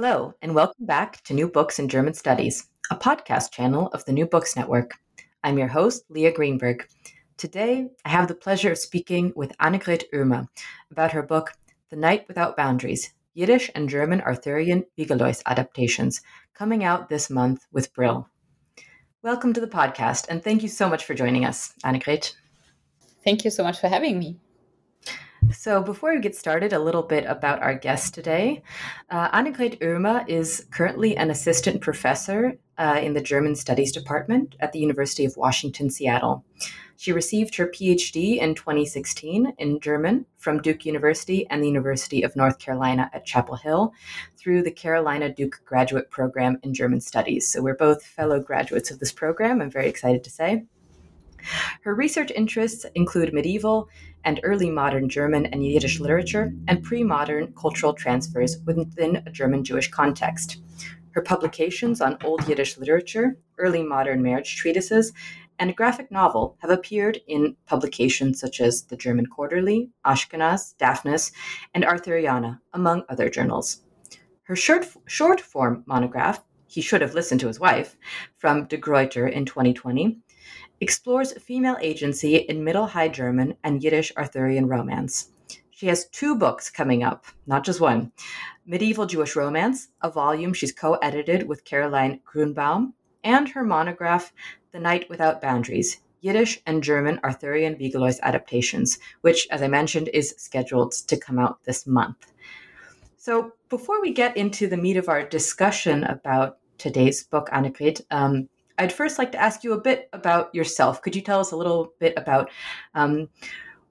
Hello, and welcome back to New Books in German Studies, a podcast channel of the New Books Network. I'm your host, Leah Greenberg. Today, I have the pleasure of speaking with Annegret Oehme about her book, The Knight Without Boundaries Yiddish and German Arthurian Wigalois Adaptations, coming out this month with Brill. Welcome to the podcast, and thank you so much for joining us, Annegret. Thank you so much for having me. So, before we get started, a little bit about our guest today. Uh, Annegret Oehme is currently an assistant professor uh, in the German Studies Department at the University of Washington, Seattle. She received her PhD in 2016 in German from Duke University and the University of North Carolina at Chapel Hill through the Carolina Duke Graduate Program in German Studies. So, we're both fellow graduates of this program, I'm very excited to say. Her research interests include medieval and early modern German and Yiddish literature and pre modern cultural transfers within a German Jewish context. Her publications on Old Yiddish literature, early modern marriage treatises, and a graphic novel have appeared in publications such as the German Quarterly, Ashkenaz, Daphnis, and Arthuriana, among other journals. Her short, short form monograph, He Should Have Listened to His Wife, from De Gruyter in 2020, explores female agency in Middle High German and Yiddish Arthurian romance. She has two books coming up, not just one Medieval Jewish Romance, a volume she's co edited with Caroline Gruenbaum, and her monograph, The Knight Without Boundaries Yiddish and German Arthurian Wigalois adaptations, which, as I mentioned, is scheduled to come out this month. So, before we get into the meat of our discussion about today's book, Annegret, um, I'd first like to ask you a bit about yourself. Could you tell us a little bit about um,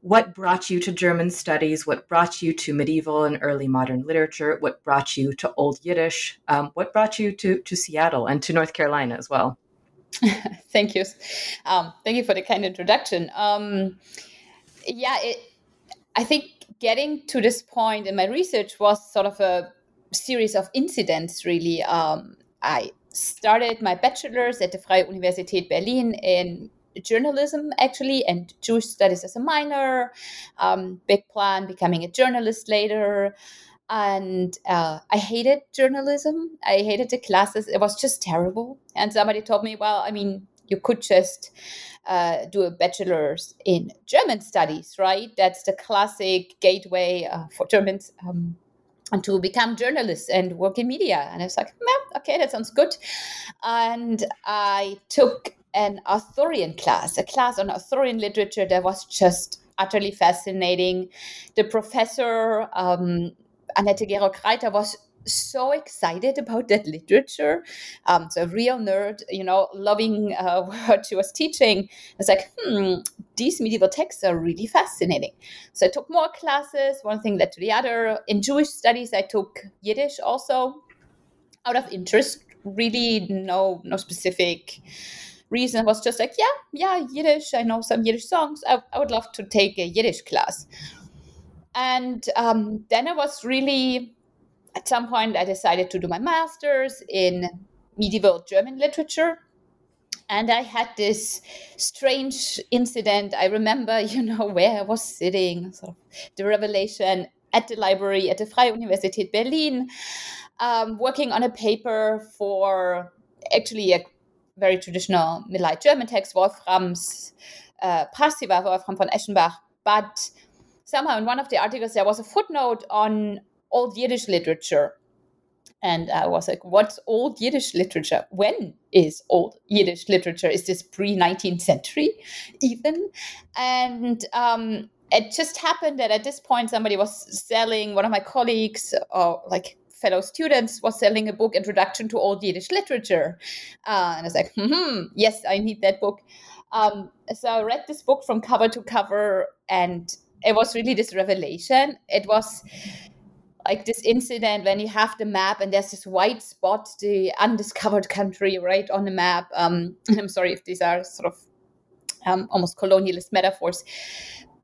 what brought you to German studies? What brought you to medieval and early modern literature? What brought you to Old Yiddish? Um, what brought you to, to Seattle and to North Carolina as well? thank you. Um, thank you for the kind introduction. Um, yeah, it, I think getting to this point in my research was sort of a series of incidents, really. Um, I started my bachelor's at the Freie Universität Berlin in journalism actually and Jewish studies as a minor. Um, big plan becoming a journalist later. And uh, I hated journalism. I hated the classes. It was just terrible. And somebody told me, well, I mean, you could just uh, do a bachelor's in German studies, right? That's the classic gateway uh, for Germans. Um, to become journalists and work in media. And I was like, okay, that sounds good. And I took an Arthurian class, a class on Arthurian literature that was just utterly fascinating. The professor, um, Annette Gerok-Reiter, was so excited about that literature. Um, so a real nerd, you know, loving uh, what she was teaching. It's like, hmm, these medieval texts are really fascinating. So I took more classes. One thing led to the other. In Jewish studies, I took Yiddish also out of interest. Really, no, no specific reason. It was just like, yeah, yeah, Yiddish. I know some Yiddish songs. I, I would love to take a Yiddish class. And um, then I was really at some point, I decided to do my master's in medieval German literature. And I had this strange incident. I remember, you know, where I was sitting, sort of the revelation at the library at the Freie Universität Berlin, um, working on a paper for actually a very traditional Middle German text, Wolfram's uh, Wolfram von Eschenbach. But somehow in one of the articles, there was a footnote on old Yiddish literature. And I was like, what's old Yiddish literature? When is old Yiddish literature? Is this pre 19th century even? And um, it just happened that at this point, somebody was selling, one of my colleagues, or like fellow students, was selling a book, Introduction to Old Yiddish Literature. Uh, and I was like, hmm, yes, I need that book. Um, so I read this book from cover to cover, and it was really this revelation. It was like this incident when you have the map and there's this white spot, the undiscovered country, right on the map. Um, I'm sorry if these are sort of um, almost colonialist metaphors,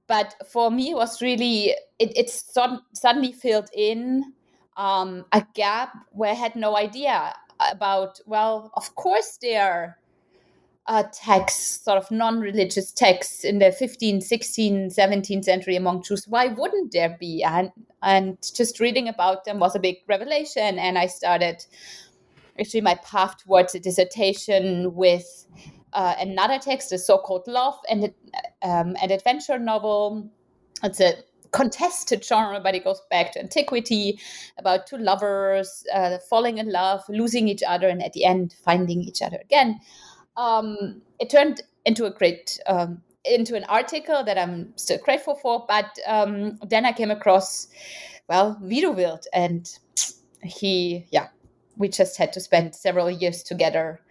but for me, it was really it, it suddenly filled in um, a gap where I had no idea about. Well, of course there uh, texts, sort of non-religious texts in the 15th, 16th, 17th century among Jews. Why wouldn't there be? And and just reading about them was a big revelation. And I started actually my path towards a dissertation with uh, another text, a so-called love and um, an adventure novel. It's a contested genre, but it goes back to antiquity about two lovers uh, falling in love, losing each other, and at the end finding each other again um, it turned into a great um, into an article that I'm still grateful for. But um, then I came across, well, Widuwilt, and he, yeah, we just had to spend several years together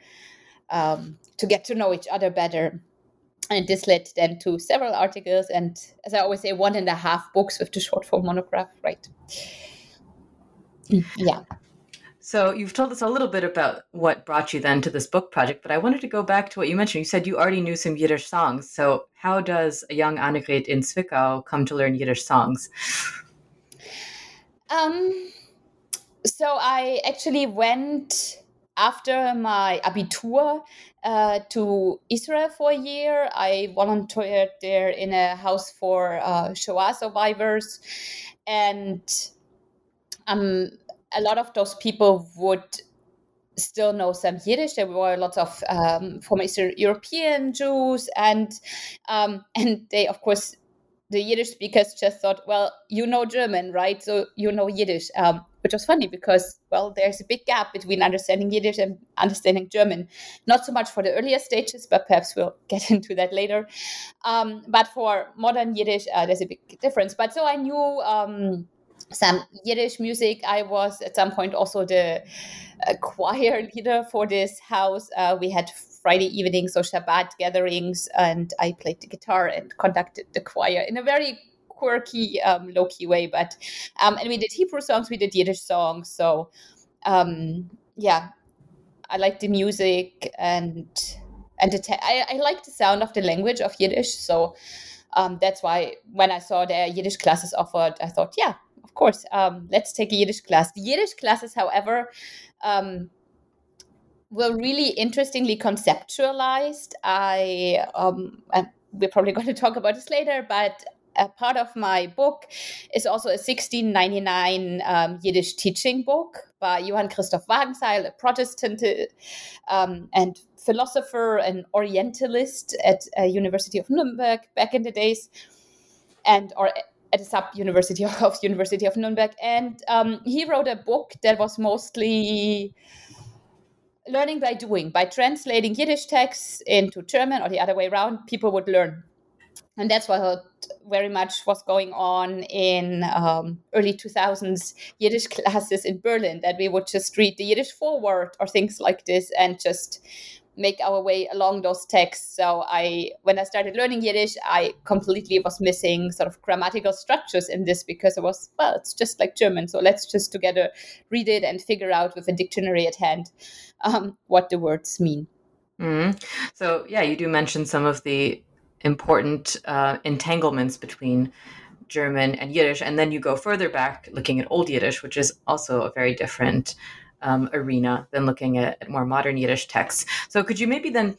um, to get to know each other better. And this led then to several articles, and as I always say, one and a half books with the short form monograph, right? Yeah. So you've told us a little bit about what brought you then to this book project, but I wanted to go back to what you mentioned. You said you already knew some Yiddish songs. So how does a young Annegret in Zwickau come to learn Yiddish songs? Um, so I actually went after my abitur uh, to Israel for a year. I volunteered there in a house for uh, Shoah survivors, and um, a lot of those people would still know some Yiddish. There were lots of um, former Eastern European Jews, and um, and they, of course, the Yiddish speakers just thought, well, you know German, right? So you know Yiddish, um, which was funny because, well, there's a big gap between understanding Yiddish and understanding German. Not so much for the earlier stages, but perhaps we'll get into that later. Um, but for modern Yiddish, uh, there's a big difference. But so I knew um, some Yiddish music. I was at some point also the uh, choir leader for this house. Uh, we had Friday evenings or Shabbat gatherings, and I played the guitar and conducted the choir in a very quirky, um, low key way. But um, and we did Hebrew songs, we did Yiddish songs. So um, yeah, I like the music and and the te- I, I like the sound of the language of Yiddish. So um, that's why when I saw the Yiddish classes offered, I thought, yeah, of course, um, let's take a Yiddish class. The Yiddish classes, however, um, were really interestingly conceptualized. I, um, we're probably going to talk about this later, but a part of my book is also a 1699 um, Yiddish teaching book by Johann Christoph Wagenseil, a Protestant um, and philosopher and Orientalist at uh, University of Nuremberg back in the days, and or at the sub university of University of Nuremberg, and um, he wrote a book that was mostly learning by doing, by translating Yiddish texts into German or the other way around. People would learn, and that's what very much was going on in um, early 2000s Yiddish classes in Berlin. That we would just read the Yiddish foreword or things like this, and just make our way along those texts. So I, when I started learning Yiddish, I completely was missing sort of grammatical structures in this because it was well, it's just like German. So let's just together read it and figure out with a dictionary at hand um, what the words mean. Mm-hmm. So yeah, you do mention some of the important uh, entanglements between German and Yiddish, and then you go further back, looking at Old Yiddish, which is also a very different um, arena than looking at, more modern Yiddish texts. So, could you maybe then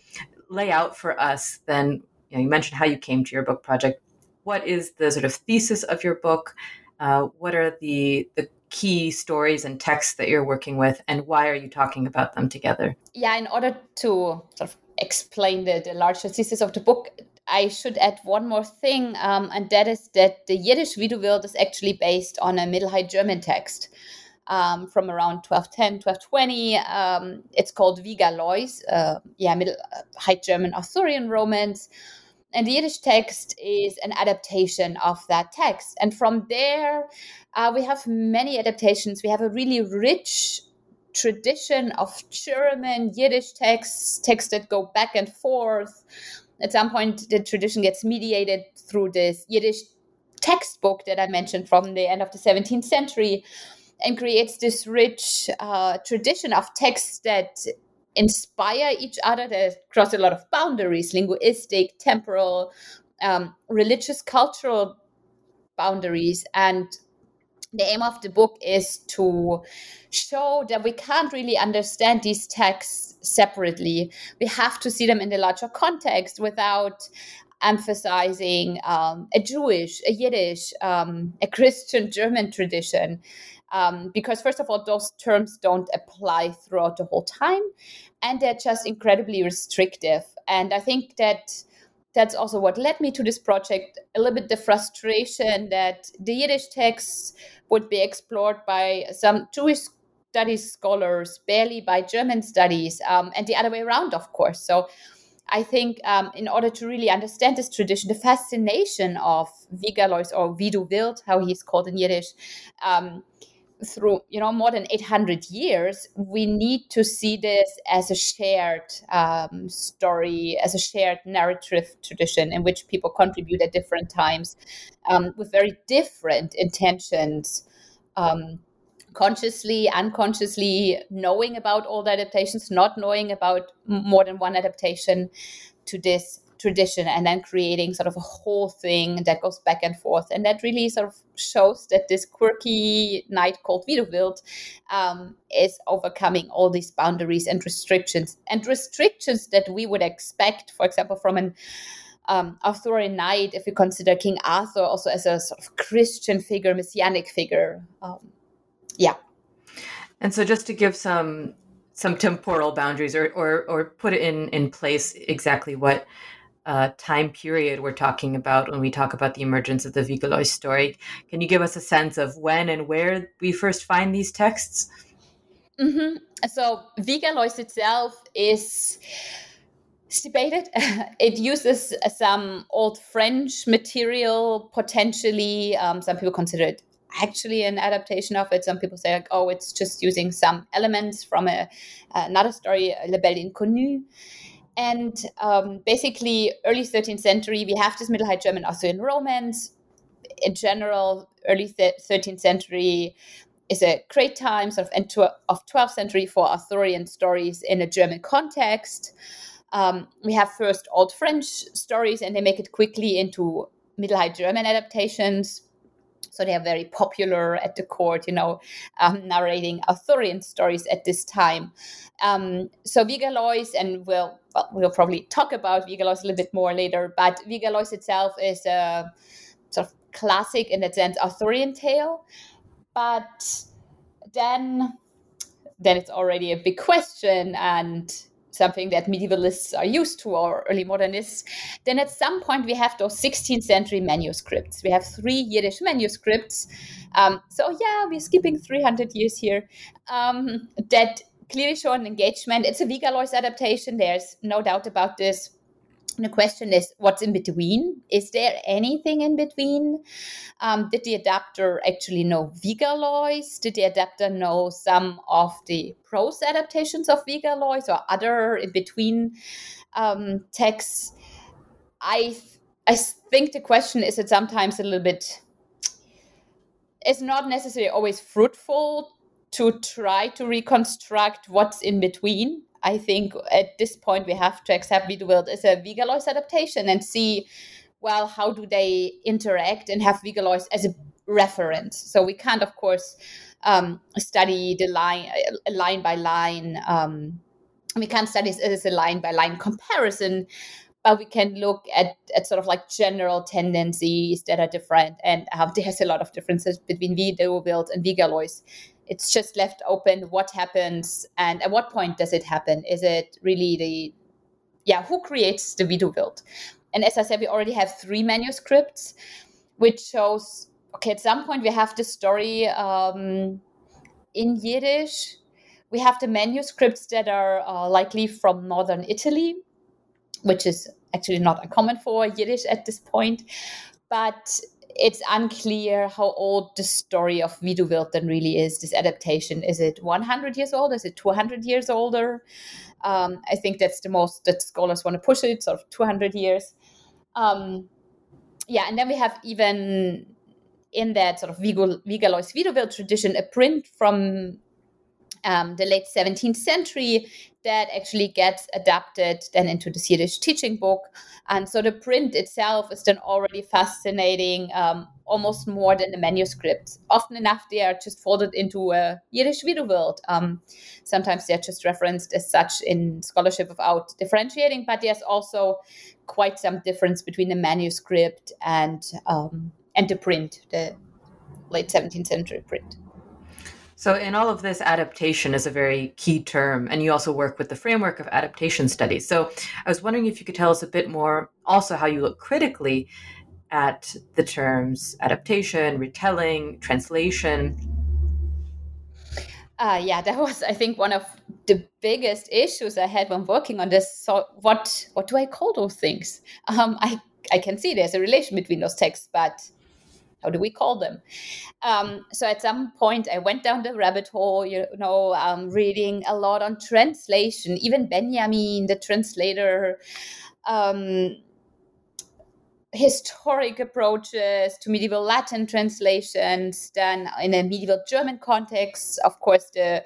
lay out for us? Then you, know, you mentioned how you came to your book project. What is the sort of thesis of your book? Uh, what are the the key stories and texts that you're working with, and why are you talking about them together? Yeah, in order to sort of explain the, the larger thesis of the book, I should add one more thing, um, and that is that the Yiddish Widuwilt is actually based on a Middle High German text um, from around 1210, 1220. Um, it's called Wigalois, uh, yeah, Middle uh, High German Arthurian Romance. And the Yiddish text is an adaptation of that text. And from there, uh, we have many adaptations. We have a really rich tradition of German Yiddish texts, texts that go back and forth. At some point, the tradition gets mediated through this Yiddish textbook that I mentioned from the end of the 17th century and creates this rich uh, tradition of texts that inspire each other that cross a lot of boundaries linguistic temporal um, religious cultural boundaries and the aim of the book is to show that we can't really understand these texts separately. We have to see them in the larger context without emphasizing um, a Jewish, a Yiddish, um, a Christian German tradition. Um, because, first of all, those terms don't apply throughout the whole time, and they're just incredibly restrictive. And I think that that's also what led me to this project a little bit the frustration that the Yiddish texts would be explored by some Jewish studies scholars, barely by German studies, um, and the other way around, of course. So I think um, in order to really understand this tradition, the fascination of Wigalois or Widuwilt, how he's called in Yiddish, um, through you know more than 800 years we need to see this as a shared um, story as a shared narrative tradition in which people contribute at different times um, with very different intentions um, consciously unconsciously knowing about all the adaptations not knowing about more than one adaptation to this tradition and then creating sort of a whole thing that goes back and forth. And that really sort of shows that this quirky knight called Vidu um, is overcoming all these boundaries and restrictions and restrictions that we would expect, for example, from an um, Arthurian knight, if we consider King Arthur also as a sort of Christian figure, messianic figure. Um, yeah. And so, just to give some some temporal boundaries, or or, or put it in in place exactly what uh, time period we're talking about when we talk about the emergence of the Wigalois story. Can you give us a sense of when and where we first find these texts? Mm-hmm. So Wigalois itself is debated. it uses some old French material potentially. Um, some people consider it actually an adaptation of it. Some people say like, oh, it's just using some elements from a, another story, Le Bel Inconnu. And um, basically, early 13th century, we have this Middle High German Arthurian romance. In general, early 13th century is a great time sort of, end of 12th century for Arthurian stories in a German context. Um, we have first Old French stories, and they make it quickly into Middle High German adaptations. So they are very popular at the court, you know, um, narrating Arthurian stories at this time. Um, so Wigalois, and we'll well, we'll probably talk about Wigalois a little bit more later, but Wigalois itself is a sort of classic in that sense Arthurian tale. But then then it's already a big question and something that medievalists are used to or early modernists, then at some point we have those 16th century manuscripts. We have three Yiddish manuscripts. Um, so, yeah, we're skipping 300 years here. Um, that clearly show an engagement. It's a Wigalois adaptation. There's no doubt about this. The question is, what's in between? Is there anything in between? Um, did the adapter actually know Wigalois? Did the adapter know some of the prose adaptations of Wigalois or other in between um, texts? I I think the question is that sometimes a little bit. It's not necessarily always fruitful to try to reconstruct what's in between. I think at this point we have to accept Widuwilt as a Wigalois adaptation and see, well, how do they interact and have Wigalois as a reference. So we can't, of course, um, study the line line by line. Um, we can't study it as a line by line comparison, but we can look at, at sort of like general tendencies that are different. And um, there's a lot of differences between Widuwilt and Wigalois it's just left open what happens and at what point does it happen? Is it really the yeah who creates the Widuwilt and as i said we already have three manuscripts which shows okay at some point we have the story um, in yiddish. We have the manuscripts that are uh, likely from northern italy which is actually not uncommon for yiddish at this point. But it's unclear how old the story of then really is. This adaptation is it 100 years old? Is it 200 years older? Um, I think that's the most that scholars want to push it, sort of 200 years. Um, yeah, and then we have even in that sort of Wigalois Widuwilt tradition, a print from um, the late 17th century that actually gets adapted then into the Yiddish teaching book. And so the print itself is then already fascinating, um, almost more than the manuscript. Often enough, they are just folded into a Yiddish Widuwilt. Um, sometimes they're just referenced as such in scholarship without differentiating, but there's also quite some difference between the manuscript and um, and the print, the late 17th century print. So, in all of this, adaptation is a very key term, and you also work with the framework of adaptation studies. So, I was wondering if you could tell us a bit more also how you look critically at the terms adaptation, retelling, translation. Uh, yeah, that was, I think, one of the biggest issues I had when working on this. So, what what do I call those things? Um, I I can see there's a relation between those texts, but how do we call them? Um, so at some point, I went down the rabbit hole, you know, um, reading a lot on translation, even Benjamin, the translator. Um, historic approaches to medieval Latin translations. Then, in a medieval German context, of course, the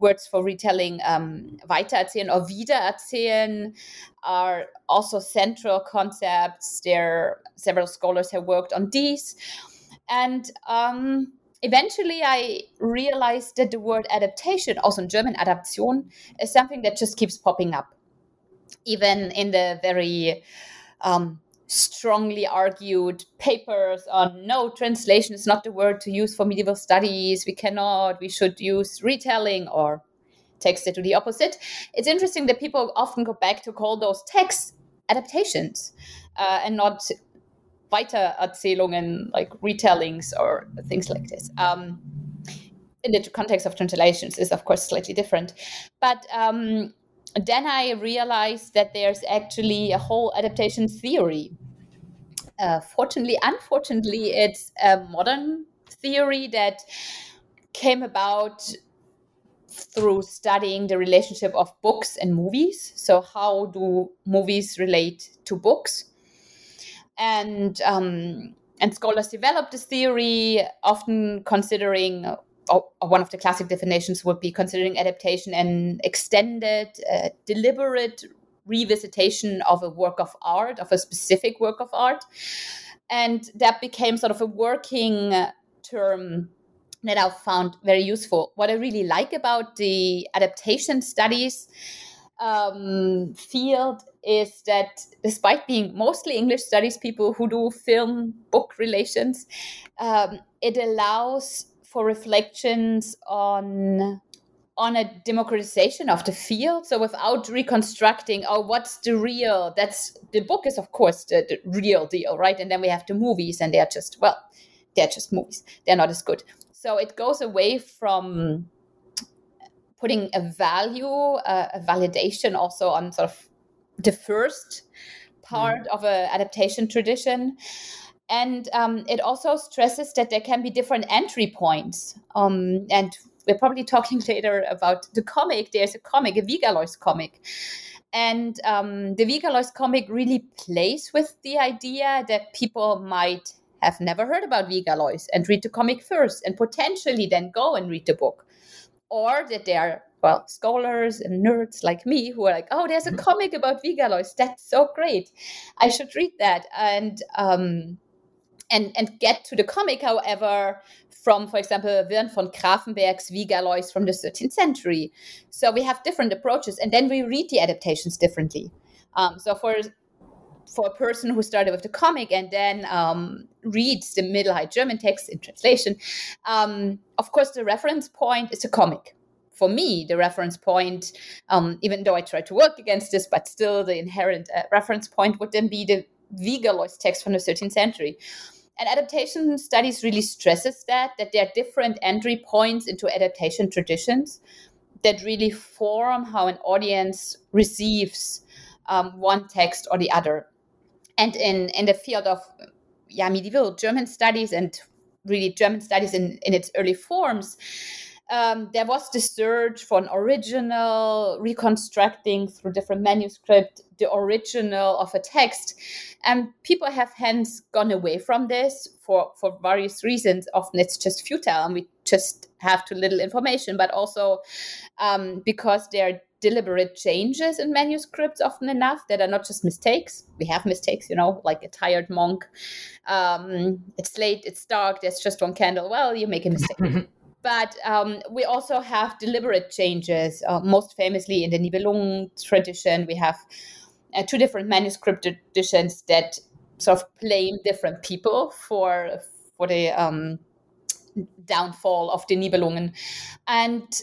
words for retelling um, weitererzählen or wiedererzählen are also central concepts. There, several scholars have worked on these. And um, eventually I realized that the word adaptation, also in German Adaption, is something that just keeps popping up. Even in the very um, strongly argued papers on no, translation is not the word to use for medieval studies. We cannot, we should use retelling or text to the opposite. It's interesting that people often go back to call those texts adaptations uh, and not Weitererzählungen, like retellings or things like this. Um, in the context of translations is of course slightly different, but um, then I realized that there's actually a whole adaptation theory. Uh, fortunately, unfortunately, it's a modern theory that came about through studying the relationship of books and movies. So, how do movies relate to books? And um, and scholars developed this theory, often considering uh, one of the classic definitions would be considering adaptation an extended, uh, deliberate revisitation of a work of art, of a specific work of art, and that became sort of a working term that I've found very useful. What I really like about the adaptation studies um, field is that despite being mostly English studies people who do film book relations, um, it allows for reflections on on a democratization of the field. So without reconstructing, oh, what's the real? That's the book is of course the, the real deal, right? And then we have the movies, and they're just well, they're just movies. They're not as good. So it goes away from putting a value, uh, a validation also on sort of the first part mm. of an adaptation tradition. And um, it also stresses that there can be different entry points. Um, and we're probably talking later about the comic. There's a comic, a Wigalois comic. And um, the Wigalois comic really plays with the idea that people might have never heard about Wigalois and read the comic first and potentially then go and read the book. Or that they are well, scholars and nerds like me who are like, oh, there's a mm-hmm. comic about Wigalois. That's so great. I should read that. And um, and and get to the comic, however, from, for example, Wirnt von Grafenberg's Wigalois from the 13th century. So we have different approaches, and then we read the adaptations differently. Um, so for for a person who started with the comic and then um, reads the Middle High German text in translation, um, of course, the reference point is a comic for me, the reference point, um, even though I try to work against this, but still the inherent uh, reference point would then be the Wigalois text from the 13th century. And adaptation studies really stresses that, that there are different entry points into adaptation traditions that really form how an audience receives um, one text or the other. And in, in the field of yeah, medieval German studies and really German studies in, in its early forms, um, there was the search for an original, reconstructing through different manuscript the original of a text, and people have hence gone away from this for for various reasons. Often it's just futile, and we just have too little information, but also um, because there are deliberate changes in manuscripts often enough that are not just mistakes. We have mistakes, you know, like a tired monk. Um, it's late, it's dark, there's just one candle. Well, you make a mistake. but um, we also have deliberate changes. Uh, most famously, in the Nibelung tradition, we have uh, two different manuscript editions that sort of blame different people for for the um, downfall of the Nibelungen, and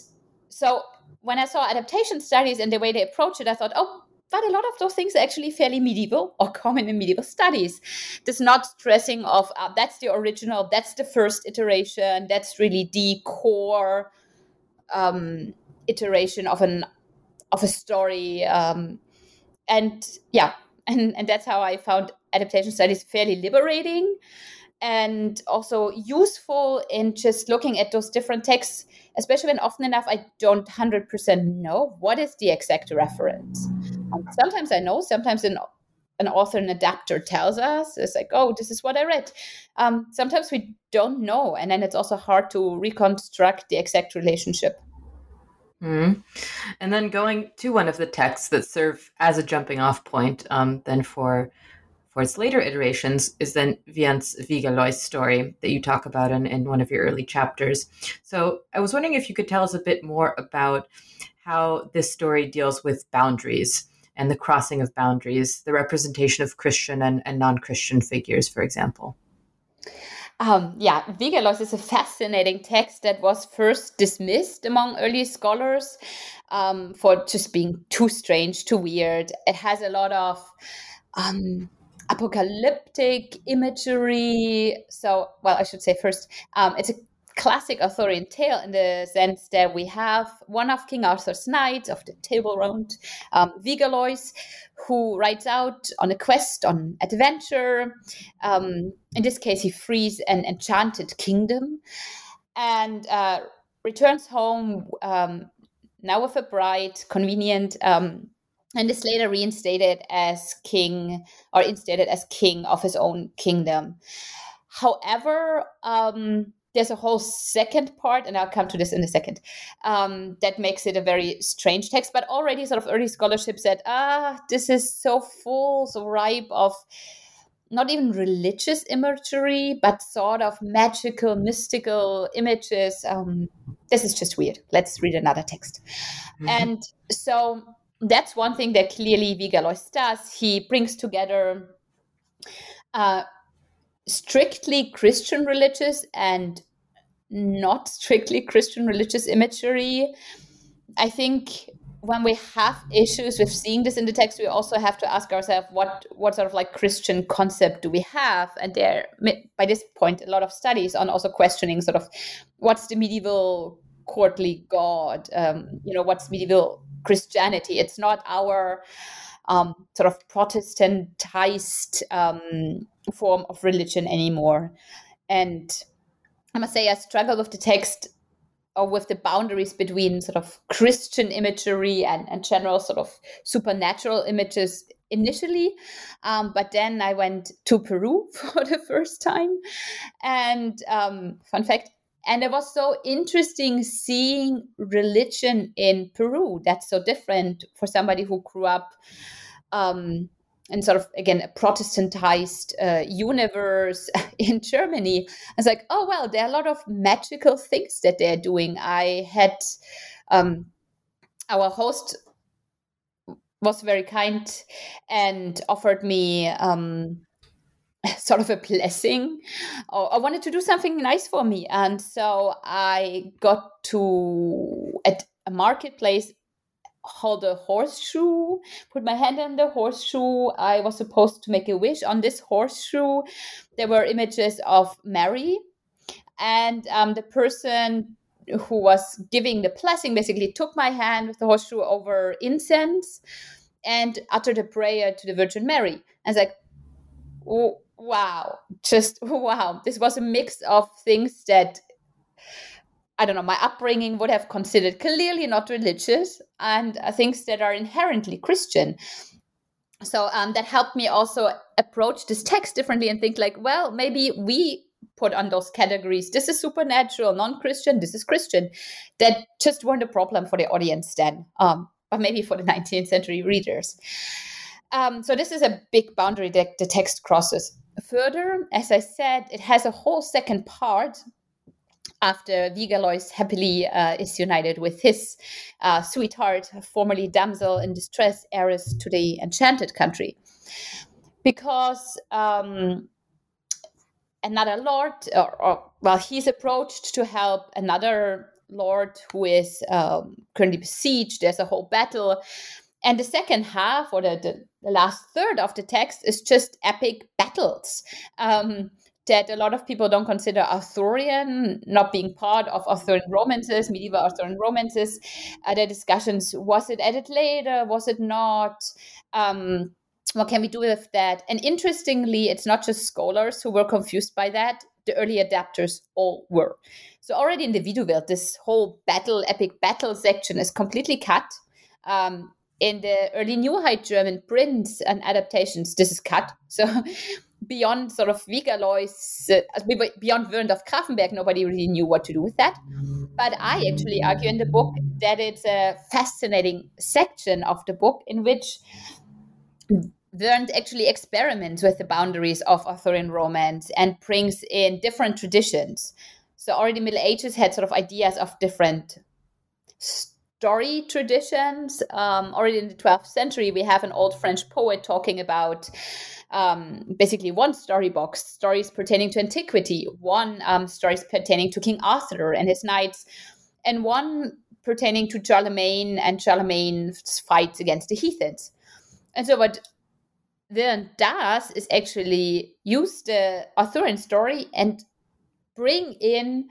so when I saw adaptation studies and the way they approach it, I thought, oh, but a lot of those things are actually fairly medieval or common in medieval studies. This not stressing of uh, that's the original, that's the first iteration, that's really the core um, iteration of an of a story. Um, and yeah, and and that's how I found adaptation studies fairly liberating and also useful in just looking at those different texts especially when often enough I don't 100% know what is the exact reference. Um, sometimes I know, sometimes an, an author, an adapter tells us, it's like, oh, this is what I read. Um, sometimes we don't know, and then it's also hard to reconstruct the exact relationship. Mm. And then going to one of the texts that serve as a jumping off point, um, then for for its later iterations is then Wirnt's Wigalois' story that you talk about in, in one of your early chapters. So I was wondering if you could tell us a bit more about how this story deals with boundaries and the crossing of boundaries, the representation of Christian and, and non Christian figures, for example. Um, yeah, Wigalois is a fascinating text that was first dismissed among early scholars um, for just being too strange, too weird. It has a lot of um, apocalyptic imagery. So, well, I should say first, um, it's a classic Arthurian tale in the sense that we have one of King Arthur's knights of the Table Round, um, Wigalois, who rides out on a quest, on adventure. Um, in this case, he frees an enchanted kingdom and uh, returns home um, now with a bride, convenient. Um, and is later reinstated as king or instated as king of his own kingdom. However, um, there's a whole second part, and I'll come to this in a second, um, that makes it a very strange text. But already, sort of early scholarship said, ah, this is so full, so ripe of not even religious imagery, but sort of magical, mystical images. Um, this is just weird. Let's read another text. Mm-hmm. And so that's one thing that clearly Wigalois does. He brings together uh, strictly Christian religious and not strictly Christian religious imagery. I think when we have issues with seeing this in the text, we also have to ask ourselves what what sort of like Christian concept do we have? And there, by this point, a lot of studies on also questioning sort of what's the medieval courtly god? Um, you know, what's medieval Christianity. It's not our um, sort of Protestantized um, form of religion anymore. And I must say, I struggle with the text or with the boundaries between sort of Christian imagery and, and general sort of supernatural images initially. Um, but then I went to Peru for the first time. And um, fun fact, and it was so interesting seeing religion in Peru. That's so different for somebody who grew up um, in sort of, again, a Protestantized uh, universe in Germany. It's like, oh, well, there are a lot of magical things that they're doing. I had um, our host was very kind and offered me um, sort of a blessing or I wanted to do something nice for me. And so I got to, at a marketplace, hold a horseshoe, put my hand in the horseshoe. I was supposed to make a wish on this horseshoe. There were images of Mary. And um, the person who was giving the blessing basically took my hand with the horseshoe over incense and uttered a prayer to the Virgin Mary. And it's like, oh, wow just wow this was a mix of things that I don't know, my upbringing would have considered clearly not religious and uh, things that are inherently Christian. So um, that helped me also approach this text differently and think like, well, maybe we put on those categories. This is supernatural, non-Christian. This is Christian. That just weren't a problem for the audience then, um, but maybe for the 19th century readers. Um, so this is a big boundary that the text crosses. Further, as I said, it has a whole second part after Wigalois happily uh, is united with his uh, sweetheart, formerly damsel in distress, heiress to the enchanted country. Because um, another lord, or, or, well, he's approached to help another lord who is um, currently besieged. There's a whole battle. And the second half, or the, the, last third of the text, is just epic battles. Um, that a lot of people don't consider Arthurian, not being part of Arthurian romances, medieval Arthurian romances. Uh, the discussions was it added later? Was it not? Um, what can we do with that? And interestingly, it's not just scholars who were confused by that. The early adapters all were. So already in the Widuwilt, this whole battle, epic battle section is completely cut. Um, in the early New High German prints and adaptations, this is cut. So beyond sort of Wigalois, uh, beyond Wirnt of Grafenberg, nobody really knew what to do with that. But I actually argue in the book that it's a fascinating section of the book in which Wirnt actually experiments with the boundaries of Arthurian romance and brings in different traditions. So already Middle Ages had sort of ideas of different story traditions. Um, already in the 12th century, we have an old French poet talking about um, basically one story box, stories pertaining to antiquity, one um, stories pertaining to King Arthur and his knights, and one pertaining to Charlemagne and Charlemagne's fights against the heathens. And so what Wirnt does is actually use the Arthurian story and bring in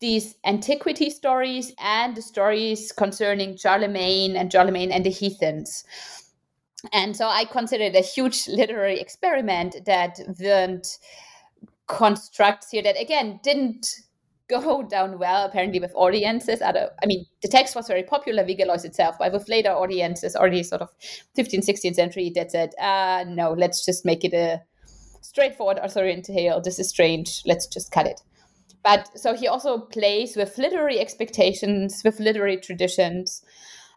these antiquity stories and the stories concerning Charlemagne and Charlemagne and the heathens. And so I consider it a huge literary experiment that Wirnt constructs here that again didn't go down well apparently with audiences. I, I mean the text was very popular Wigalois itself but with later audiences already sort of 15th 16th century that said uh, no let's just make it a straightforward Arthurian tale. This is strange. Let's just cut it but so he also plays with literary expectations with literary traditions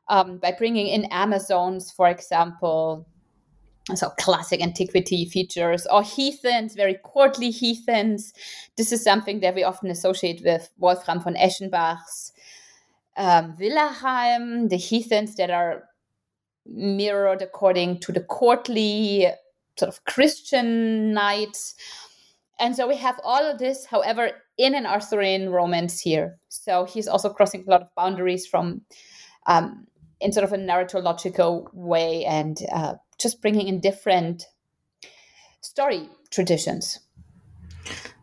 um, by bringing in Amazons, for example, so classic antiquity features or heathens, very courtly heathens. This is something that we often associate with Wolfram von Eschenbach's um, Willehalm, the heathens that are mirrored according to the courtly sort of Christian knights. And so we have all of this, however, in an Arthurian romance here. So he's also crossing a lot of boundaries from um, in sort of a narratological way and uh, just bringing in different story traditions.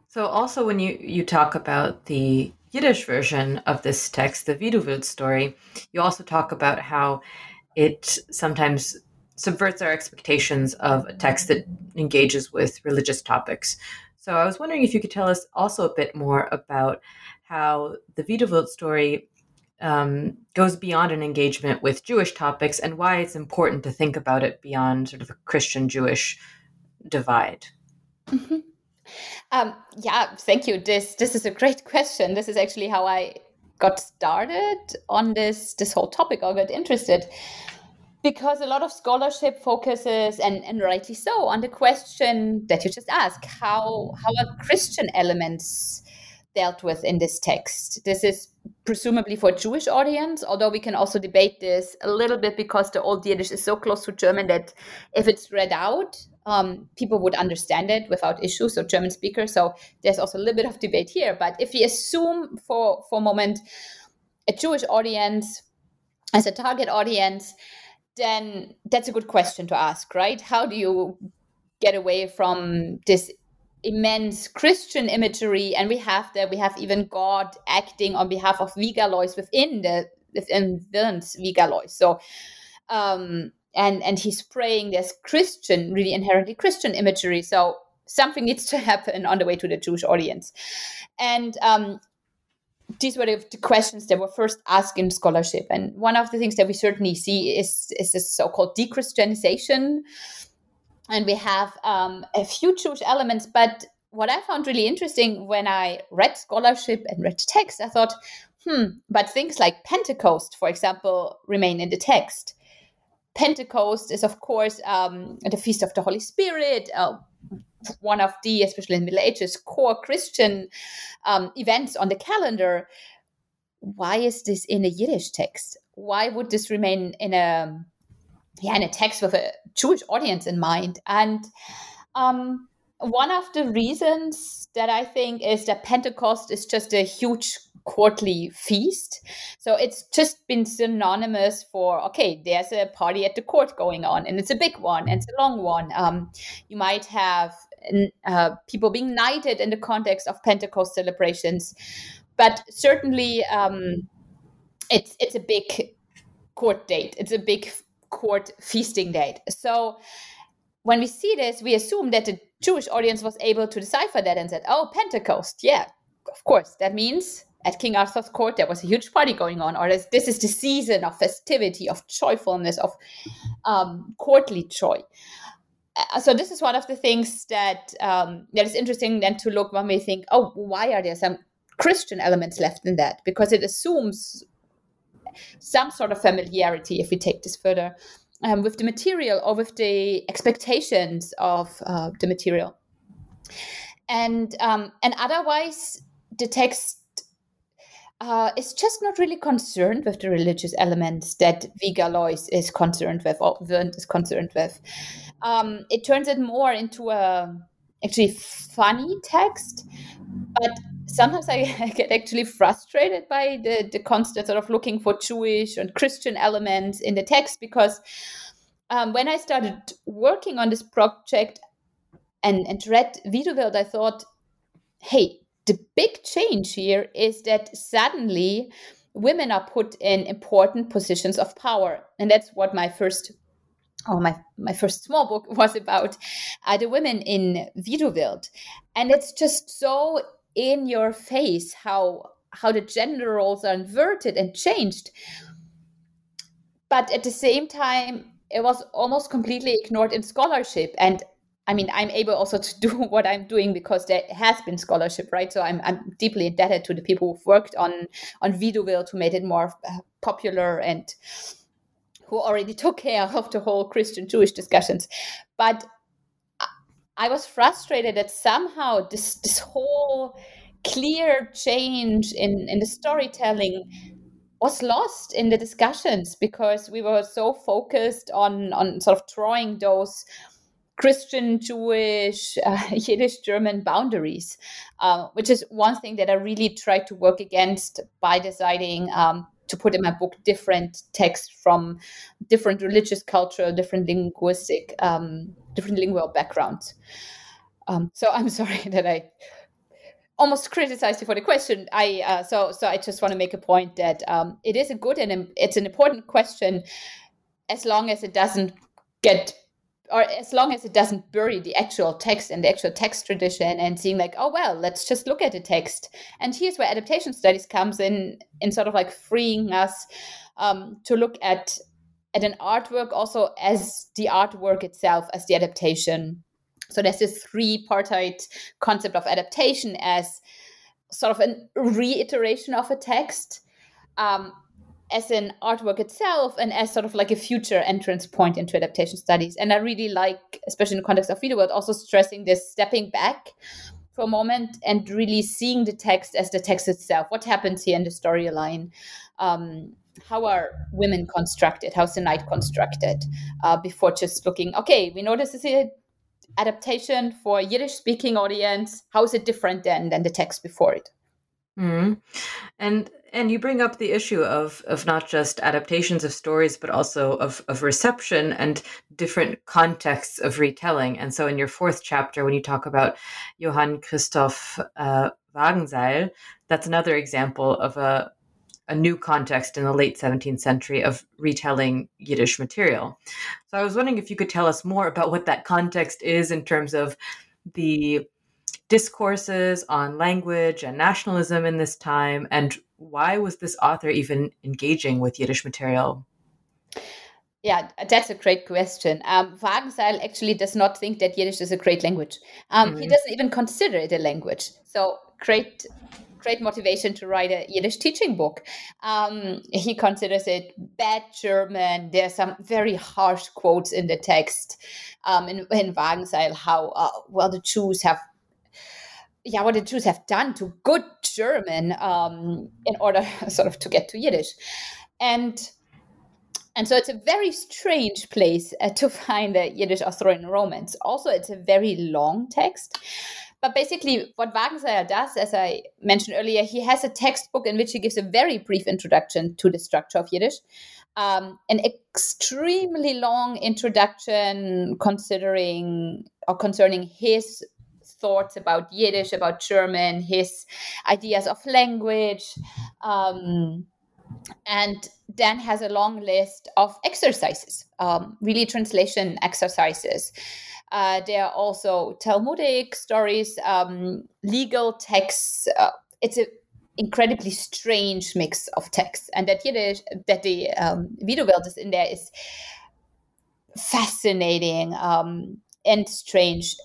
So, also when you you talk about the Yiddish version of this text, the Widuwilt story, you also talk about how it sometimes subverts our expectations of a text that engages with religious topics. So I was wondering if you could tell us also a bit more about how the Widuwilt story um, goes beyond an engagement with Jewish topics and why it's important to think about it beyond sort of a Christian Jewish divide. Mm-hmm. Um, yeah, thank you. This this is a great question. This is actually how I got started on this this whole topic. or got interested because a lot of scholarship focuses, and, and rightly so, on the question that you just asked: how how are Christian elements dealt with in this text? This is presumably for a Jewish audience, although we can also debate this a little bit because the Old Yiddish is so close to German that if it's read out, um, people would understand it without issue. So German speakers. So there's also a little bit of debate here. But if we assume for for a moment a Jewish audience as a target audience, then that's a good question to ask, right? How do you get away from this immense Christian imagery, and we have that. We have even God acting on behalf of Wigalois within the within Wirnt Wigalois. So, um, and and he's praying. There's Christian, really inherently Christian imagery. So something needs to happen on the way to the Jewish audience, and um, these were the, questions that were first asked in scholarship. And one of the things that we certainly see is, is this so called dechristianization. And we have um, a few Jewish elements. But what I found really interesting when I read scholarship and read text, I thought, hmm, but things like Pentecost, for example, remain in the text. Pentecost is, of course, um, the feast of the Holy Spirit, uh, one of the, especially in the Middle Ages, core Christian um, events on the calendar. Why is this in a Yiddish text? Why would this remain in a yeah in a text with a Jewish audience in mind? And um, one of the reasons that I think is that Pentecost is just a huge quarterly feast. So it's just been synonymous for okay, there's a party at the court going on, and it's a big one and it's a long one. Um, you might have uh, people being knighted in the context of Pentecost celebrations, but certainly um, it's it's a big court date. It's a big court feasting date. So when we see this, we assume that the Jewish audience was able to decipher that and said, "Oh, Pentecost, yeah, of course, that means." At King Arthur's court, there was a huge party going on, or this, this is the season of festivity, of joyfulness, of um, courtly joy. Uh, so this is one of the things that um, that is interesting then to look when we think, oh, why are there some Christian elements left in that? Because it assumes some sort of familiarity if we take this further um, with the material or with the expectations of uh, the material. And um, and otherwise, the text uh, is just not really concerned with the religious elements that Wigalois is concerned with or Wirnt is concerned with. Um, it turns it more into a actually funny text, but sometimes I, get actually frustrated by the, the constant sort of looking for Jewish and Christian elements in the text because um, when I started working on this project and, and read Widuwilt, I thought, hey, the big change here is that suddenly women are put in important positions of power. And that's what my first oh, my, my first small book was about uh, the women in Widuwilt. And it's just so in your face how how the gender roles are inverted and changed. But at the same time, it was almost completely ignored in scholarship. And I mean, I'm able also to do what I'm doing because there has been scholarship, right? So I'm, I'm deeply indebted to the people who've worked on on Widuwilt who made it more uh, popular and who already took care of the whole Christian Jewish discussions. But I was frustrated that somehow this this whole clear change in, in the storytelling was lost in the discussions because we were so focused on on sort of drawing those Christian, Jewish, uh, Yiddish, German boundaries, uh, which is one thing that I really tried to work against by deciding um, to put in my book different texts from different religious culture, different linguistic, um, different lingual backgrounds. Um, so I'm sorry that I almost criticized you for the question. I uh, so so I just want to make a point that um, it is a good and it's an important question, as long as it doesn't get or as long as it doesn't bury the actual text and the actual text tradition and seeing like oh well let's just look at the text. And here's where adaptation studies comes in in sort of like freeing us um, to look at at an artwork also as the artwork itself as the adaptation. So there's this three-partite concept of adaptation as sort of a reiteration of a text. Um, as an artwork itself and as sort of like a future entrance point into adaptation studies. And I really like, especially in the context of Widuwilt, also stressing this stepping back for a moment and really seeing the text as the text itself. What happens here in the storyline? Um, how are women constructed? How's the knight constructed? Uh, before just looking, okay, we know this is an adaptation for Yiddish speaking audience. How is it different than, than the text before it? Mm-hmm. And and you bring up the issue of of not just adaptations of stories, but also of of reception and different contexts of retelling. And so, in your fourth chapter, when you talk about Johann Christoph uh, Wagenseil, that's another example of a a new context in the late 17th century of retelling Yiddish material. So I was wondering if you could tell us more about what that context is in terms of the discourses on language and nationalism in this time and why was this author even engaging with Yiddish material? Yeah, that's a great question. Um, Wagenseil actually does not think that Yiddish is a great language. Um, mm-hmm. He doesn't even consider it a language. So great, great motivation to write a Yiddish teaching book. Um, he considers it bad German. There are some very harsh quotes in the text um, in, in Wagenseil how uh, well the Jews have yeah, what the Jews have done to good German um, in order sort of to get to Yiddish. And and so it's a very strange place uh, to find a Yiddish Arthurian romance. Also, it's a very long text. But basically, what Wagenseil does, as I mentioned earlier, he has a textbook in which he gives a very brief introduction to the structure of Yiddish, um, an extremely long introduction considering or concerning his thoughts about Yiddish, about German, his ideas of language. Um, and then has a long list of exercises, um, really translation exercises. Uh, there are also Talmudic stories, um, legal texts. Uh, it's an incredibly strange mix of texts, and that Yiddish, that the um, Widuwilt is in there is fascinating um, and strange.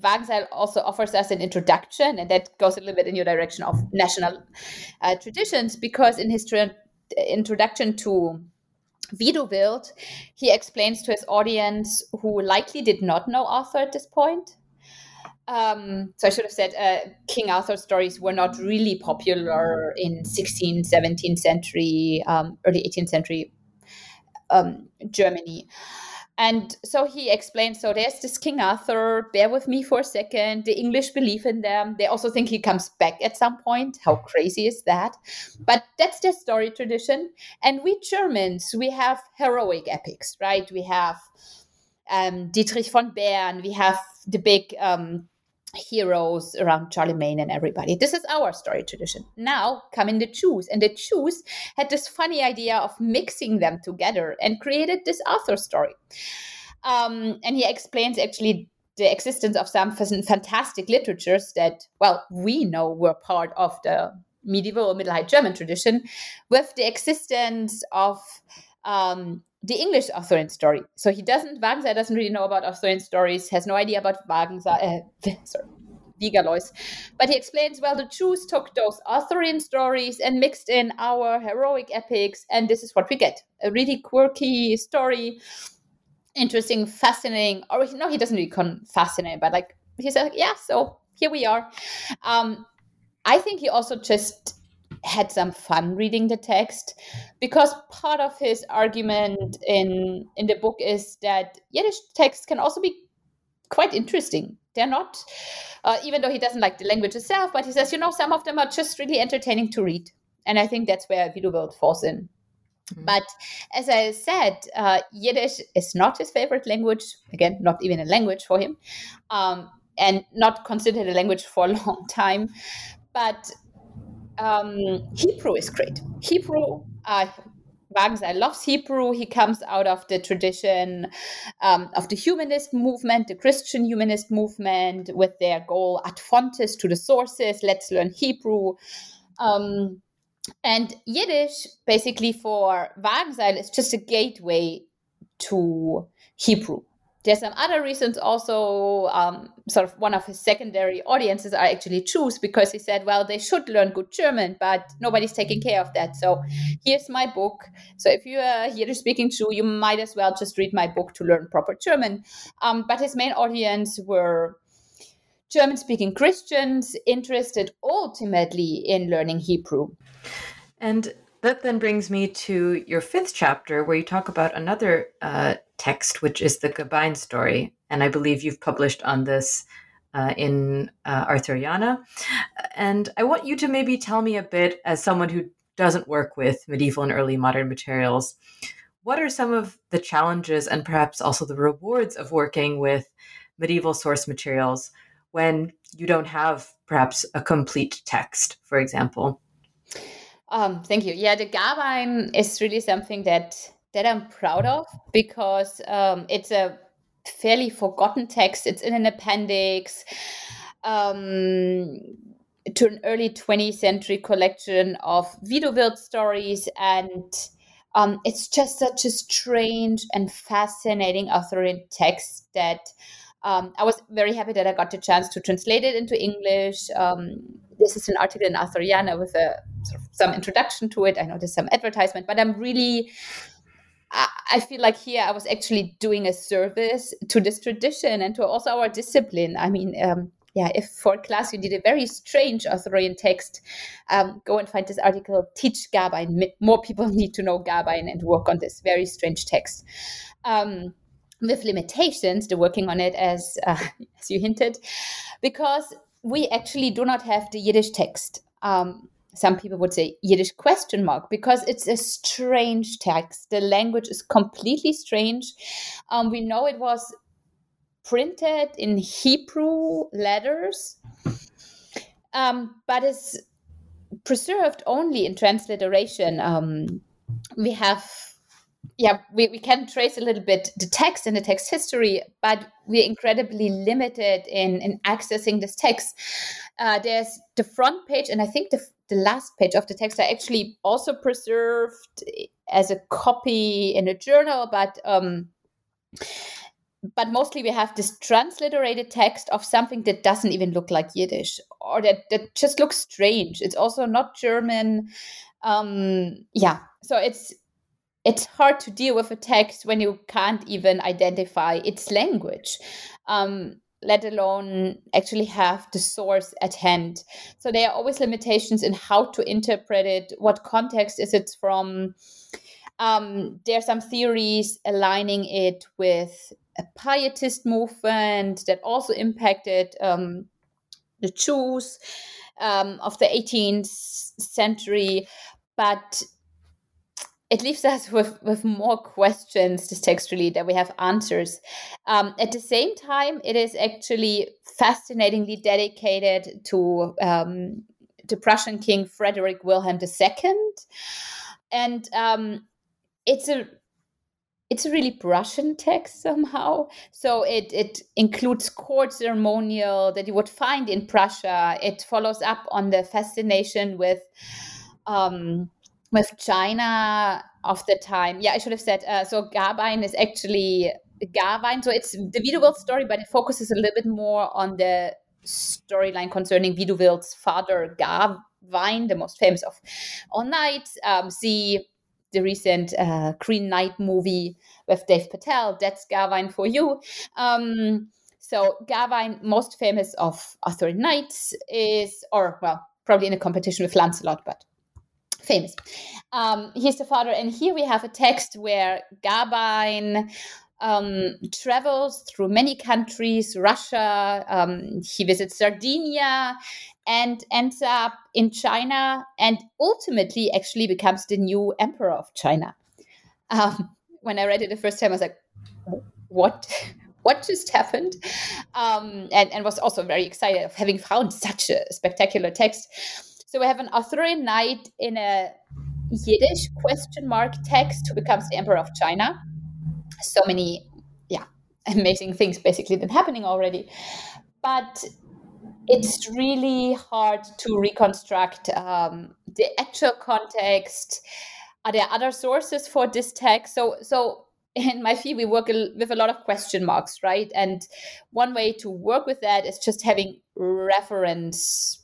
Wagenseil also offers us an introduction, and that goes a little bit in your direction of national uh, traditions, because in his tra- introduction to Widuwilt, he explains to his audience who likely did not know Arthur at this point. Um, so I should have said uh, King Arthur stories were not really popular in 16th, 17th century, um, early 18th century um, Germany. And so he explains so there's this King Arthur, bear with me for a second. The English believe in them. They also think he comes back at some point. How crazy is that? But that's their story tradition. And we Germans, we have heroic epics, right? We have um, Dietrich von Bern, we have the big um, heroes around Charlie Charlemagne and everybody. This is our story tradition. Now come in the Jews, and the Jews had this funny idea of mixing them together and created this Arthur story. Um, and he explains actually the existence of some fantastic literatures that, well, we know were part of the medieval Middle High German tradition, with the existence of um, the English Arthurian story. So he doesn't, Wagenseil doesn't really know about Arthurian stories, has no idea about Wagenseil, uh, sorry, Wigalois. But he explains, well, the Jews took those Arthurian stories and mixed in our heroic epics, and this is what we get. A really quirky story, interesting, fascinating, or no, he doesn't really con fascinating, but like, he said, yeah, so here we are. Um, I think he also just had some fun reading the text because part of his argument in in the book is that Yiddish texts can also be quite interesting. They're not, uh, even though he doesn't like the language itself, but he says, you know, some of them are just really entertaining to read. And I think that's where Widuwilt falls in. Mm-hmm. But as I said, uh, Yiddish is not his favorite language. Again, not even a language for him, um, and not considered a language for a long time. But um, Hebrew is great. Hebrew, uh, I loves Hebrew. He comes out of the tradition um, of the humanist movement, the Christian humanist movement, with their goal ad fontes to the sources. Let's learn Hebrew. Um, and Yiddish, basically for Wagenseil, is just a gateway to Hebrew there's some other reasons also um, sort of one of his secondary audiences are actually Jews because he said well they should learn good german but nobody's taking care of that. So here's my book. So if you're a yiddish speaking jew you might as well just read my book to learn proper german. Um, but his main audience were german speaking christians interested ultimately in learning hebrew. And that then brings me to your fifth chapter, where you talk about another uh, text, which is the Gabain story. And I believe you've published on this uh, in uh, Arthuriana. And I want you to maybe tell me a bit, as someone who doesn't work with medieval and early modern materials, what are some of the challenges and perhaps also the rewards of working with medieval source materials when you don't have perhaps a complete text, for example? Um, thank you. Yeah, the Gabain is really something that that I'm proud of because um, it's a fairly forgotten text. It's in an appendix. Um, to an early 20th century collection of Widuwilt stories and um, it's just such a strange and fascinating Arthurian text that um, I was very happy that I got the chance to translate it into English. Um, this is an article in Arthuriana with a sort of some introduction to it. I know there's some advertisement, but I'm really I feel like here I was actually doing a service to this tradition and to also our discipline. I mean, um, yeah, if for class you did a very strange Arthurian text, um, go and find this article, Teach Gawain. More people need to know Gawain and work on this very strange text. Um, with limitations, they're working on it as, uh, as you hinted, because we actually do not have the Yiddish text. Um, some people would say Yiddish question mark because it's a strange text. The language is completely strange. Um, we know it was printed in Hebrew letters, um, but is preserved only in transliteration. Um, we have, yeah, we, we can trace a little bit the text and the text history, but we're incredibly limited in, in accessing this text. Uh, there's the front page, and I think the, the last page of the text are actually also preserved as a copy in a journal, but um, but mostly we have this transliterated text of something that doesn't even look like Yiddish or that, that just looks strange. It's also not German. Um, yeah, so it's it's hard to deal with a text when you can't even identify its language, um, let alone actually have the source at hand. So there are always limitations in how to interpret it. What context is it from? Um, there are some theories aligning it with a pietist movement that also impacted um, the Jews um, of the 18th century, but it leaves us with, with more questions this textually than we have answers. Um, at the same time, it is actually fascinatingly dedicated to um, the Prussian King Frederick Wilhelm II. And um, it's a it's a really Prussian text somehow. So it, it includes court ceremonial that you would find in Prussia. It follows up on the fascination with um, with China of the time. Yeah, I should have said. Uh, so Gawain is actually Gawain. So it's the Widuwilt story, but it focuses a little bit more on the storyline concerning Widuwilt's father Gawain, the most famous of all knights. Um, see the recent uh, Green Knight movie with Dev Patel. That's Gawain for you. Um, so Gawain, most famous of Arthurian knights, is, or well, probably in a competition with Lancelot, but famous. Um, he's the father, and here we have a text where Gawain um, travels through many countries, Russia. Um, he visits Sardinia and ends up in China and ultimately actually becomes the new emperor of China. Um, when I read it the first time, I was like, what? what just happened? Um, and, and was also very excited of having found such a spectacular text. So we have an Arthurian knight in a Yiddish question mark text who becomes the emperor of China. So many, yeah, amazing things basically been happening already. But it's really hard to reconstruct um, the actual context. Are there other sources for this text? So, so in my field, we work with a lot of question marks, right? And one way to work with that is just having reference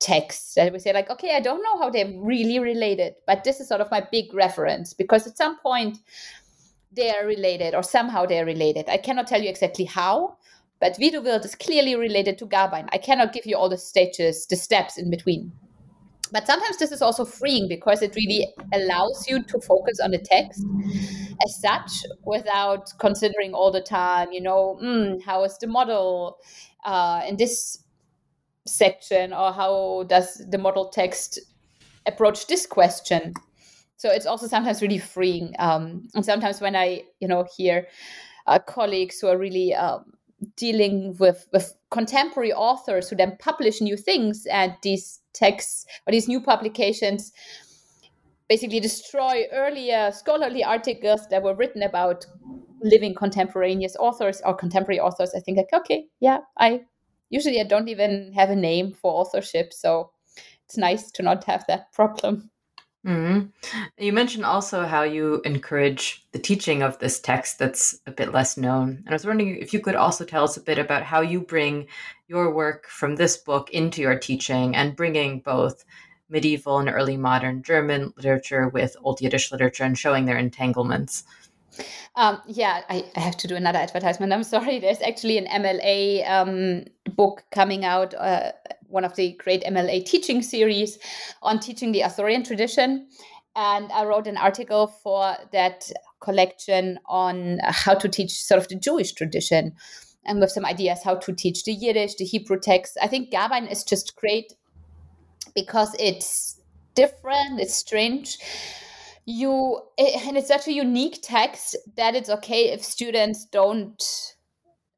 texts that we say, like, okay, I don't know how they're really related, but this is sort of my big reference because at some point they are related or somehow they're related. I cannot tell you exactly how, but Widuwilt is clearly related to Gawain. I cannot give you all the stages, the steps in between. But sometimes this is also freeing because it really allows you to focus on the text as such without considering all the time, you know, mm, how is the model uh, in this section or how does the model text approach this question? So it's also sometimes really freeing. Um, and sometimes when I, you know, hear uh, colleagues who are really um, dealing with with contemporary authors who then publish new things and these texts or these new publications basically destroy earlier scholarly articles that were written about living contemporaneous authors or contemporary authors i think like okay yeah i usually I don't even have a name for authorship, so it's nice to not have that problem. Mm-hmm. You mentioned also how you encourage the teaching of this text that's a bit less known. And I was wondering if you could also tell us a bit about how you bring your work from this book into your teaching and bringing both medieval and early modern German literature with Old Yiddish literature and showing their entanglements. Um, yeah, I, I, have to do another advertisement. I'm sorry. There's actually an MLA um, book coming out, uh, one of the great MLA teaching series on teaching the Arthurian tradition. And I wrote an article for that collection on how to teach sort of the Jewish tradition and with some ideas how to teach the Yiddish, the Hebrew text. I think Gawain is just great because it's different, it's strange you and it's such a unique text that it's okay if students don't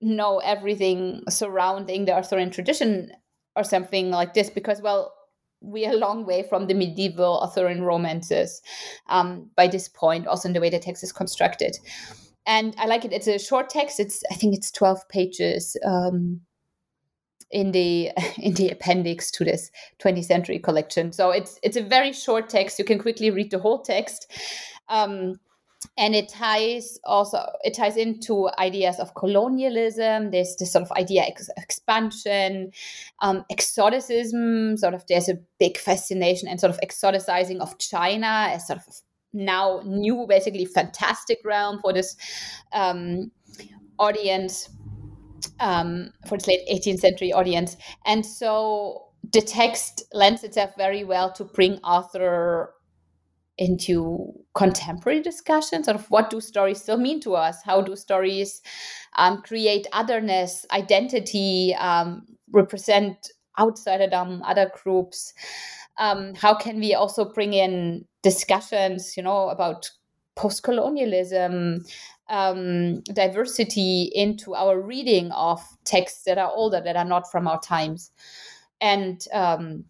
know everything surrounding the arthurian tradition or something like this because well we're a long way from the medieval arthurian romances um, by this point also in the way the text is constructed. And i like it. It's a short text. It's i think it's 12 pages um, in the in the appendix to this 20th century collection. So it's it's a very short text. You can quickly read the whole text. Um, and it ties also it ties into ideas of colonialism there's this sort of idea ex- expansion um, exoticism sort of there's a big fascination and sort of exoticizing of china as sort of now new basically fantastic realm for this um, audience um, for its late 18th century audience. And so the text lends itself very well to bring Arthur into contemporary discussion sort of what do stories still mean to us how do stories um, create otherness identity um, represent outsiderdom other groups um, how can we also bring in discussions you know about post-colonialism um, diversity into our reading of texts that are older, that are not from our times. And um,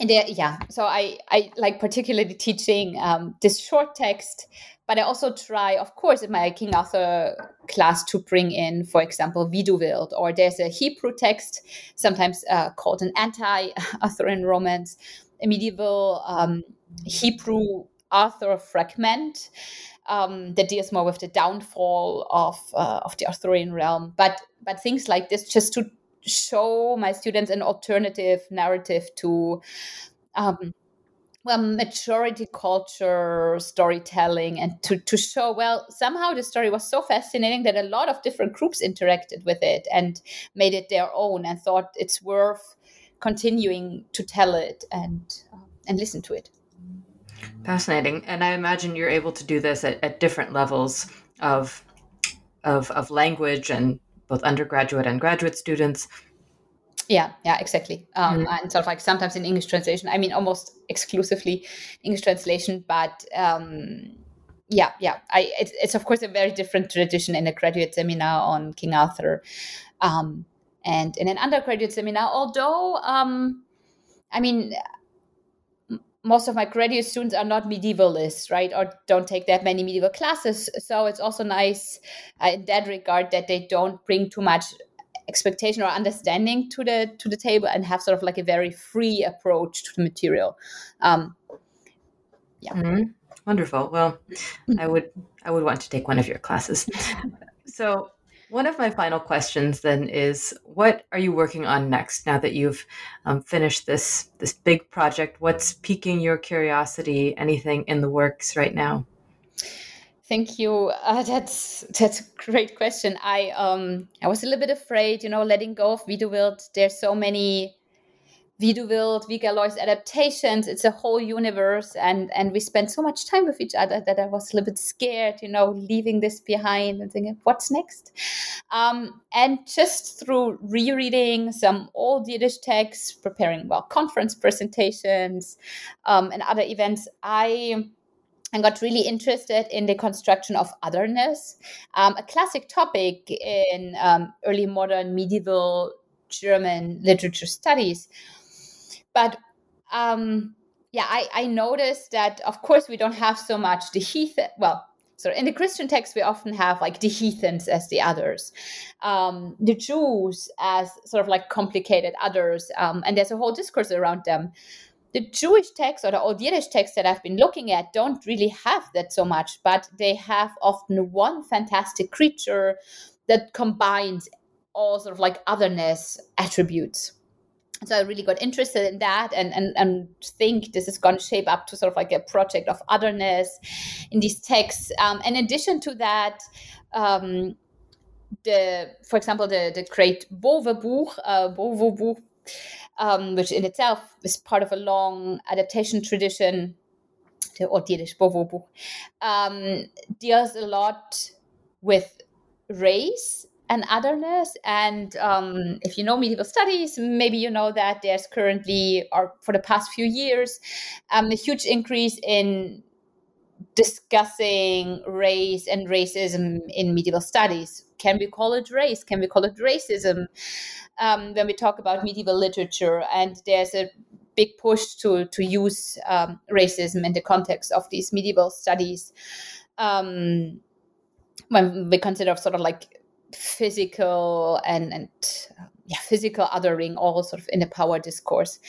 and there, yeah, so I, I like particularly teaching um, this short text, but I also try, of course, in my King Arthur class to bring in, for example, Widuwilt, or there's a Hebrew text, sometimes uh, called an anti-Arthurian romance, a medieval um, Hebrew Arthur fragment um, that deals more with the downfall of uh, of the Arthurian realm. But but things like this, just to show my students an alternative narrative to. Um, well, majority culture storytelling, and to, to show, well, somehow the story was so fascinating that a lot of different groups interacted with it and made it their own and thought it's worth continuing to tell it and uh, and listen to it. Fascinating. And I imagine you're able to do this at, at different levels of, of, of language and both undergraduate and graduate students. Yeah, yeah, exactly. Um, mm-hmm. And sort of like sometimes in English translation, I mean, almost exclusively English translation, but um, yeah, yeah. I, it's, it's, of course a very different tradition in a graduate seminar on King Arthur. Um, and in an undergraduate seminar, although, um, I mean, most of my graduate students are not medievalists, right, or don't take that many medieval classes. So it's also nice uh, in that regard that they don't bring too much expectation or understanding to the to the table and have sort of like a very free approach to the material. Um, yeah. Mm-hmm. Wonderful. Well, I would I would want to take one of your classes. So one of my final questions then is what are you working on next now that you've um, finished this this big project? What's piquing your curiosity? Anything in the works right now? Thank you. Uh, that's that's a great question. I um I was a little bit afraid, you know, letting go of Widuwilt. There's so many Widuwilt, Vika Loy's adaptations. It's a whole universe, and and we spend so much time with each other that I was a little bit scared, you know, leaving this behind and thinking, what's next? Um, and just through rereading some old Yiddish texts, preparing well conference presentations, um, and other events, I. I got really interested in the construction of otherness, um, a classic topic in um, early modern medieval German literature studies. But um, yeah, I, I noticed that, of course, we don't have so much the Heath. Well, so in the Christian text, we often have like the heathens as the others, um, the Jews as sort of like complicated others, um, and there's a whole discourse around them. The Jewish texts or the Old Yiddish texts that I've been looking at don't really have that so much, but they have often one fantastic creature that combines all sort of like otherness attributes so I really got interested in that and and, and think this is going to shape up to sort of like a project of otherness in these texts. Um, in addition to that, um, the for example the the great Bovebuch, uh, um, which in itself is part of a long adaptation tradition. The Ordirisch Bovebuch um, deals a lot with race and otherness. And um, if you know medieval studies, maybe you know that there's currently, or for the past few years, um, a huge increase in discussing race and racism in medieval studies. Can we call it race? Can we call it racism? Um, when we talk about medieval literature, and there's a big push to to use um, racism in the context of these medieval studies. Um, when we consider sort of like physical and and yeah, physical othering all sort of in the power discourse.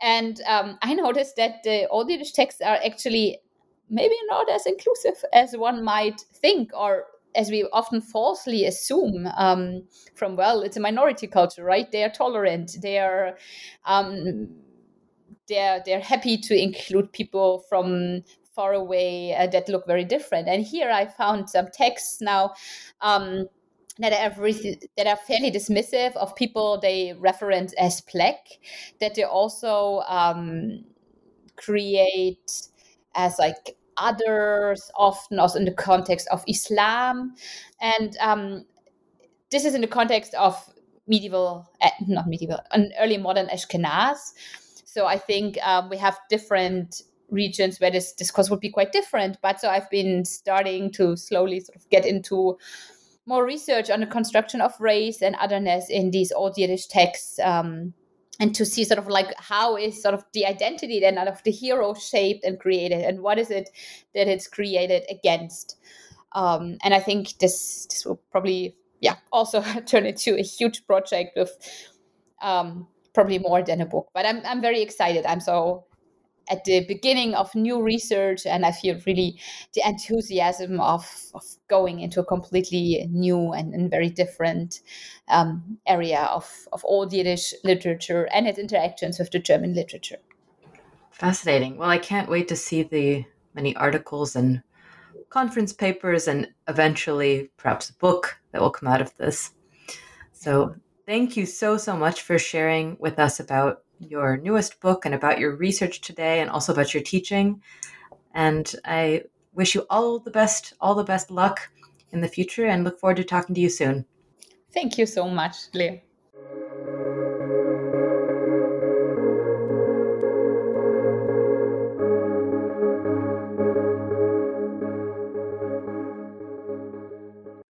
And um, I noticed that the old Yiddish texts are actually maybe not as inclusive as one might think, or as we often falsely assume um, from well, it's a minority culture, right? They are tolerant. They are. Um, they're they're happy to include people from far away uh, that look very different. And here I found some texts now um, that are that are fairly dismissive of people they reference as black, that they also um, create as like others, often also in the context of Islam, and um, this is in the context of medieval, eh, not medieval, an early modern Ashkenaz. So I think um, we have different regions where this discourse would be quite different. But so I've been starting to slowly sort of get into more research on the construction of race and otherness in these old Yiddish texts. Um, and to see sort of like how is sort of the identity then out of the hero shaped and created and what is it that it's created against um, and i think this this will probably yeah also turn into a huge project with um, probably more than a book but i'm, I'm very excited i'm so at the beginning of new research and i feel really the enthusiasm of, of going into a completely new and, and very different um, area of, of old yiddish literature and its interactions with the german literature. Fascinating. Well i can't wait to see the many articles and conference papers and eventually perhaps a book that will come out of this. So thank you so so much for sharing with us about your newest book and about your research today and also about your teaching. And I wish you all the best, all the best luck in the future and look forward to talking to you soon. Thank you so much, Leah.